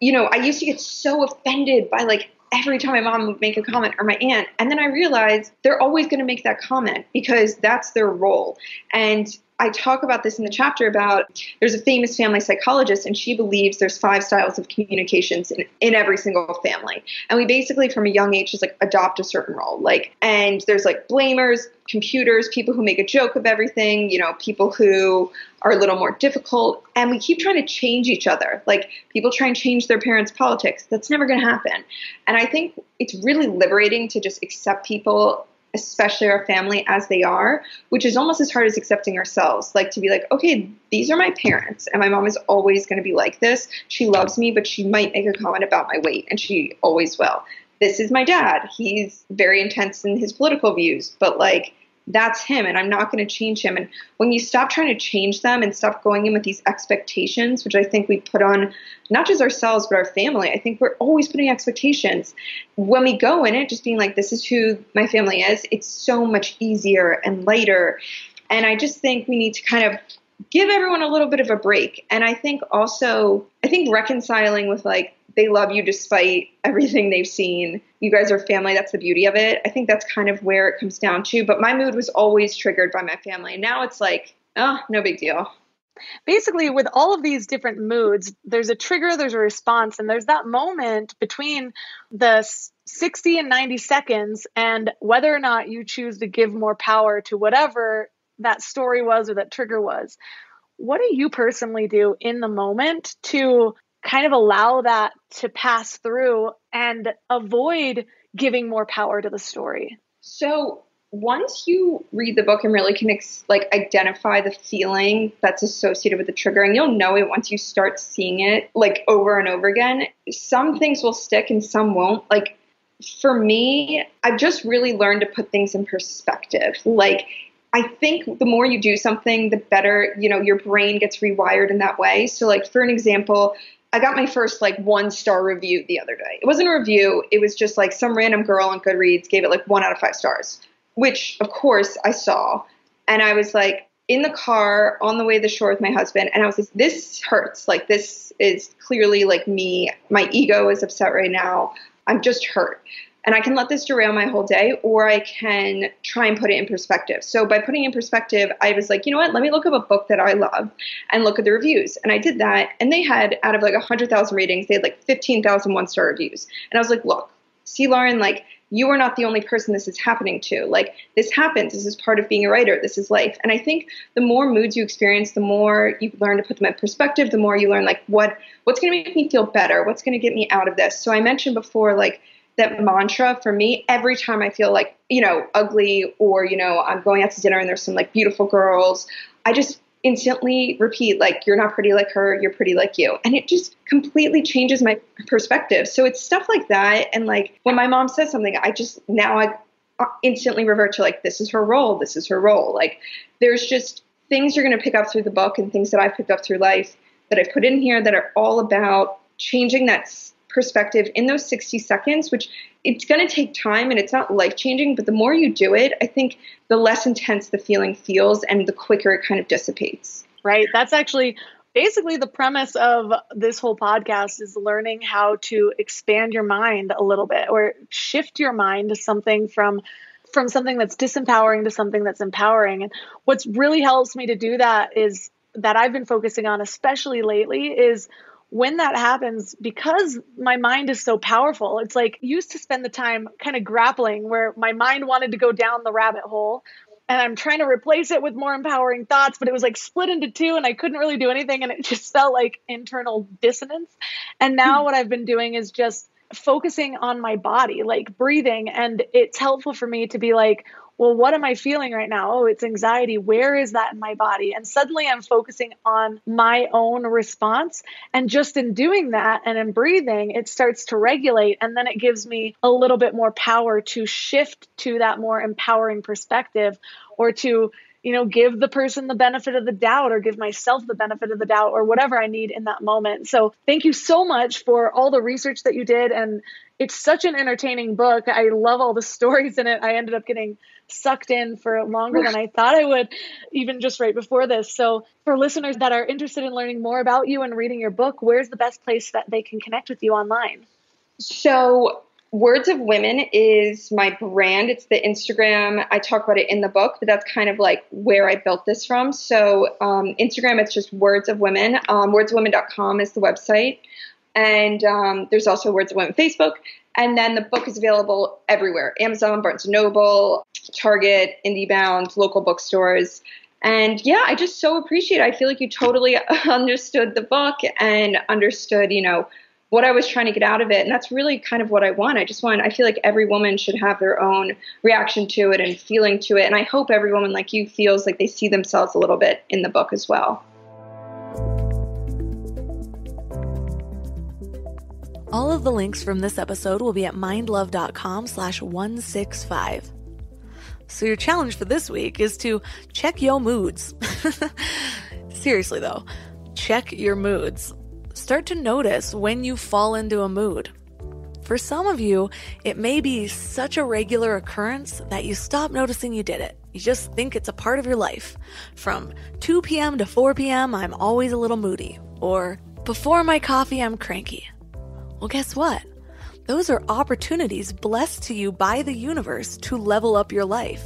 you know, I used to get so offended by like every time my mom would make a comment or my aunt. And then I realized they're always going to make that comment because that's their role. And I talk about this in the chapter about there's a famous family psychologist, and she believes there's five styles of communications in, in every single family. And we basically, from a young age, just like adopt a certain role. Like, and there's like blamers, computers, people who make a joke of everything, you know, people who are a little more difficult. And we keep trying to change each other. Like, people try and change their parents' politics. That's never going to happen. And I think it's really liberating to just accept people especially our family as they are, which is almost as hard as accepting ourselves. Like to be like, okay, these are my parents, and my mom is always going to be like this. She loves me, but she might make a comment about my weight, and she always will. This is my dad. He's very intense in his political views, but like, that's him and I'm not going to change him. And when you stop trying to change them and stop going in with these expectations, which I think we put on not just ourselves, but our family, I think we're always putting expectations. When we go in it, just being like, this is who my family is, it's so much easier and lighter. And I just think we need to kind of give everyone a little bit of a break. And I think also, I think reconciling with like, they love you despite everything they've seen. You guys are family. That's the beauty of it. I think that's kind of where it comes down to. But my mood was always triggered by my family. And now it's like, oh, no big deal. Basically, with all of these different moods, there's a trigger, there's a response, and there's that moment between the 60 and 90 seconds and whether or not you choose to give more power to whatever that story was or that trigger was. What do you personally do in the moment to kind of allow that to pass through and avoid giving more power to the story. So once you read the book and really can ex- like identify the feeling that's associated with the trigger and you'll know it once you start seeing it like over and over again some things will stick and some won't like for me i've just really learned to put things in perspective like I think the more you do something, the better, you know, your brain gets rewired in that way. So, like, for an example, I got my first like one star review the other day. It wasn't a review, it was just like some random girl on Goodreads gave it like one out of five stars, which of course I saw. And I was like in the car on the way to the shore with my husband, and I was like, this hurts. Like, this is clearly like me. My ego is upset right now. I'm just hurt and I can let this derail my whole day, or I can try and put it in perspective. So by putting in perspective, I was like, you know what? Let me look up a book that I love and look at the reviews. And I did that, and they had out of like 100,000 ratings, they had like 15,000 one star reviews. And I was like, look, see, Lauren, like you are not the only person this is happening to. Like this happens. This is part of being a writer. This is life. And I think the more moods you experience, the more you learn to put them in perspective. The more you learn like what what's going to make me feel better. What's going to get me out of this. So I mentioned before like that mantra for me every time I feel like, you know, ugly or, you know, I'm going out to dinner and there's some like beautiful girls. I just instantly repeat, like, you're not pretty like her, you're pretty like you. And it just completely changes my perspective. So it's stuff like that. And like when my mom says something, I just now I uh, instantly revert to like, this is her role, this is her role. Like there's just things you're going to pick up through the book and things that I've picked up through life that I've put in here that are all about changing that perspective in those 60 seconds, which it's going to take time and it's not life changing, but the more you do it, I think the less intense the feeling feels and the quicker it kind of dissipates. Right. That's actually basically the premise of this whole podcast is learning how to expand your mind a little bit or shift your mind to something from from something that's disempowering to something that's empowering and what's really helps me to do that is that I've been focusing on especially lately is when that happens, because my mind is so powerful, it's like used to spend the time kind of grappling where my mind wanted to go down the rabbit hole and I'm trying to replace it with more empowering thoughts, but it was like split into two and I couldn't really do anything and it just felt like internal dissonance. And now hmm. what I've been doing is just focusing on my body, like breathing. And it's helpful for me to be like, well, what am I feeling right now? Oh, it's anxiety. Where is that in my body? And suddenly I'm focusing on my own response. And just in doing that and in breathing, it starts to regulate. And then it gives me a little bit more power to shift to that more empowering perspective or to you know, give the person the benefit of the doubt or give myself the benefit of the doubt or whatever I need in that moment. So, thank you so much for all the research that you did. And it's such an entertaining book. I love all the stories in it. I ended up getting sucked in for longer than I thought I would, even just right before this. So, for listeners that are interested in learning more about you and reading your book, where's the best place that they can connect with you online? So, Words of Women is my brand. It's the Instagram. I talk about it in the book, but that's kind of like where I built this from. So, um, Instagram, it's just Words of Women. Um, wordsofwomen.com is the website. And um, there's also Words of Women Facebook. And then the book is available everywhere Amazon, Barnes Noble, Target, IndieBound, local bookstores. And yeah, I just so appreciate it. I feel like you totally understood the book and understood, you know, what I was trying to get out of it. And that's really kind of what I want. I just want, I feel like every woman should have their own reaction to it and feeling to it. And I hope every woman like you feels like they see themselves a little bit in the book as well. All of the links from this episode will be at mindlove.com slash 165. So your challenge for this week is to check your moods. Seriously though, check your moods. Start to notice when you fall into a mood. For some of you, it may be such a regular occurrence that you stop noticing you did it. You just think it's a part of your life. From 2 p.m. to 4 p.m., I'm always a little moody. Or before my coffee, I'm cranky. Well, guess what? Those are opportunities blessed to you by the universe to level up your life.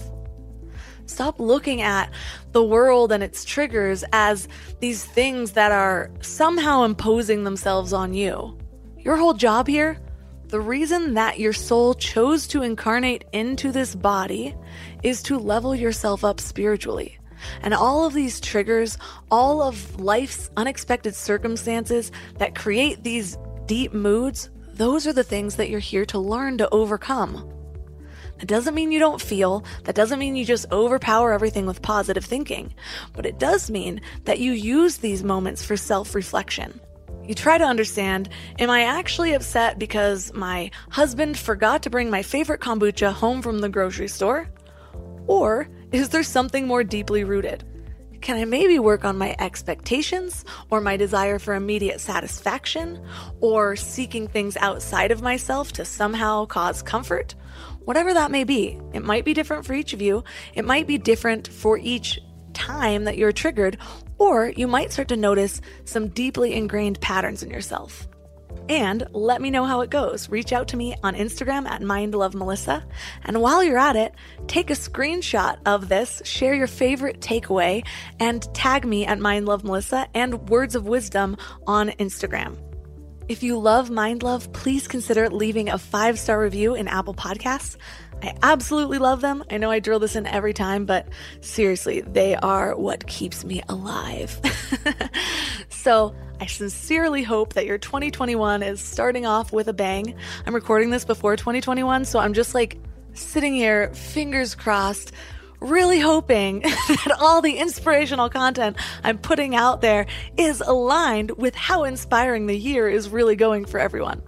Stop looking at the world and its triggers as these things that are somehow imposing themselves on you. Your whole job here, the reason that your soul chose to incarnate into this body is to level yourself up spiritually. And all of these triggers, all of life's unexpected circumstances that create these deep moods, those are the things that you're here to learn to overcome. That doesn't mean you don't feel, that doesn't mean you just overpower everything with positive thinking, but it does mean that you use these moments for self reflection. You try to understand Am I actually upset because my husband forgot to bring my favorite kombucha home from the grocery store? Or is there something more deeply rooted? Can I maybe work on my expectations or my desire for immediate satisfaction or seeking things outside of myself to somehow cause comfort? Whatever that may be, it might be different for each of you. It might be different for each time that you're triggered, or you might start to notice some deeply ingrained patterns in yourself. And let me know how it goes. Reach out to me on Instagram at MindLoveMelissa. And while you're at it, take a screenshot of this, share your favorite takeaway, and tag me at MindLoveMelissa and Words of Wisdom on Instagram. If you love Mind Love, please consider leaving a five star review in Apple Podcasts. I absolutely love them. I know I drill this in every time, but seriously, they are what keeps me alive. so, I sincerely hope that your 2021 is starting off with a bang. I'm recording this before 2021, so I'm just like sitting here, fingers crossed, really hoping that all the inspirational content I'm putting out there is aligned with how inspiring the year is really going for everyone.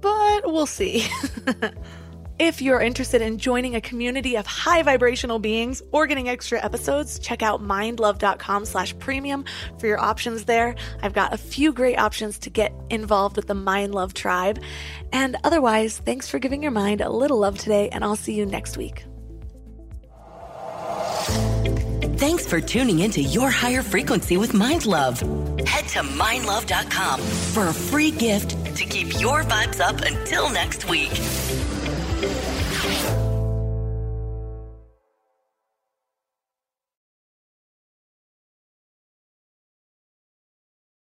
But we'll see. If you're interested in joining a community of high vibrational beings or getting extra episodes, check out mindlove.com slash premium for your options there. I've got a few great options to get involved with the Mind Love tribe. And otherwise, thanks for giving your mind a little love today, and I'll see you next week. Thanks for tuning into your higher frequency with Mind Love. Head to mindlove.com for a free gift to keep your vibes up until next week. Thank you.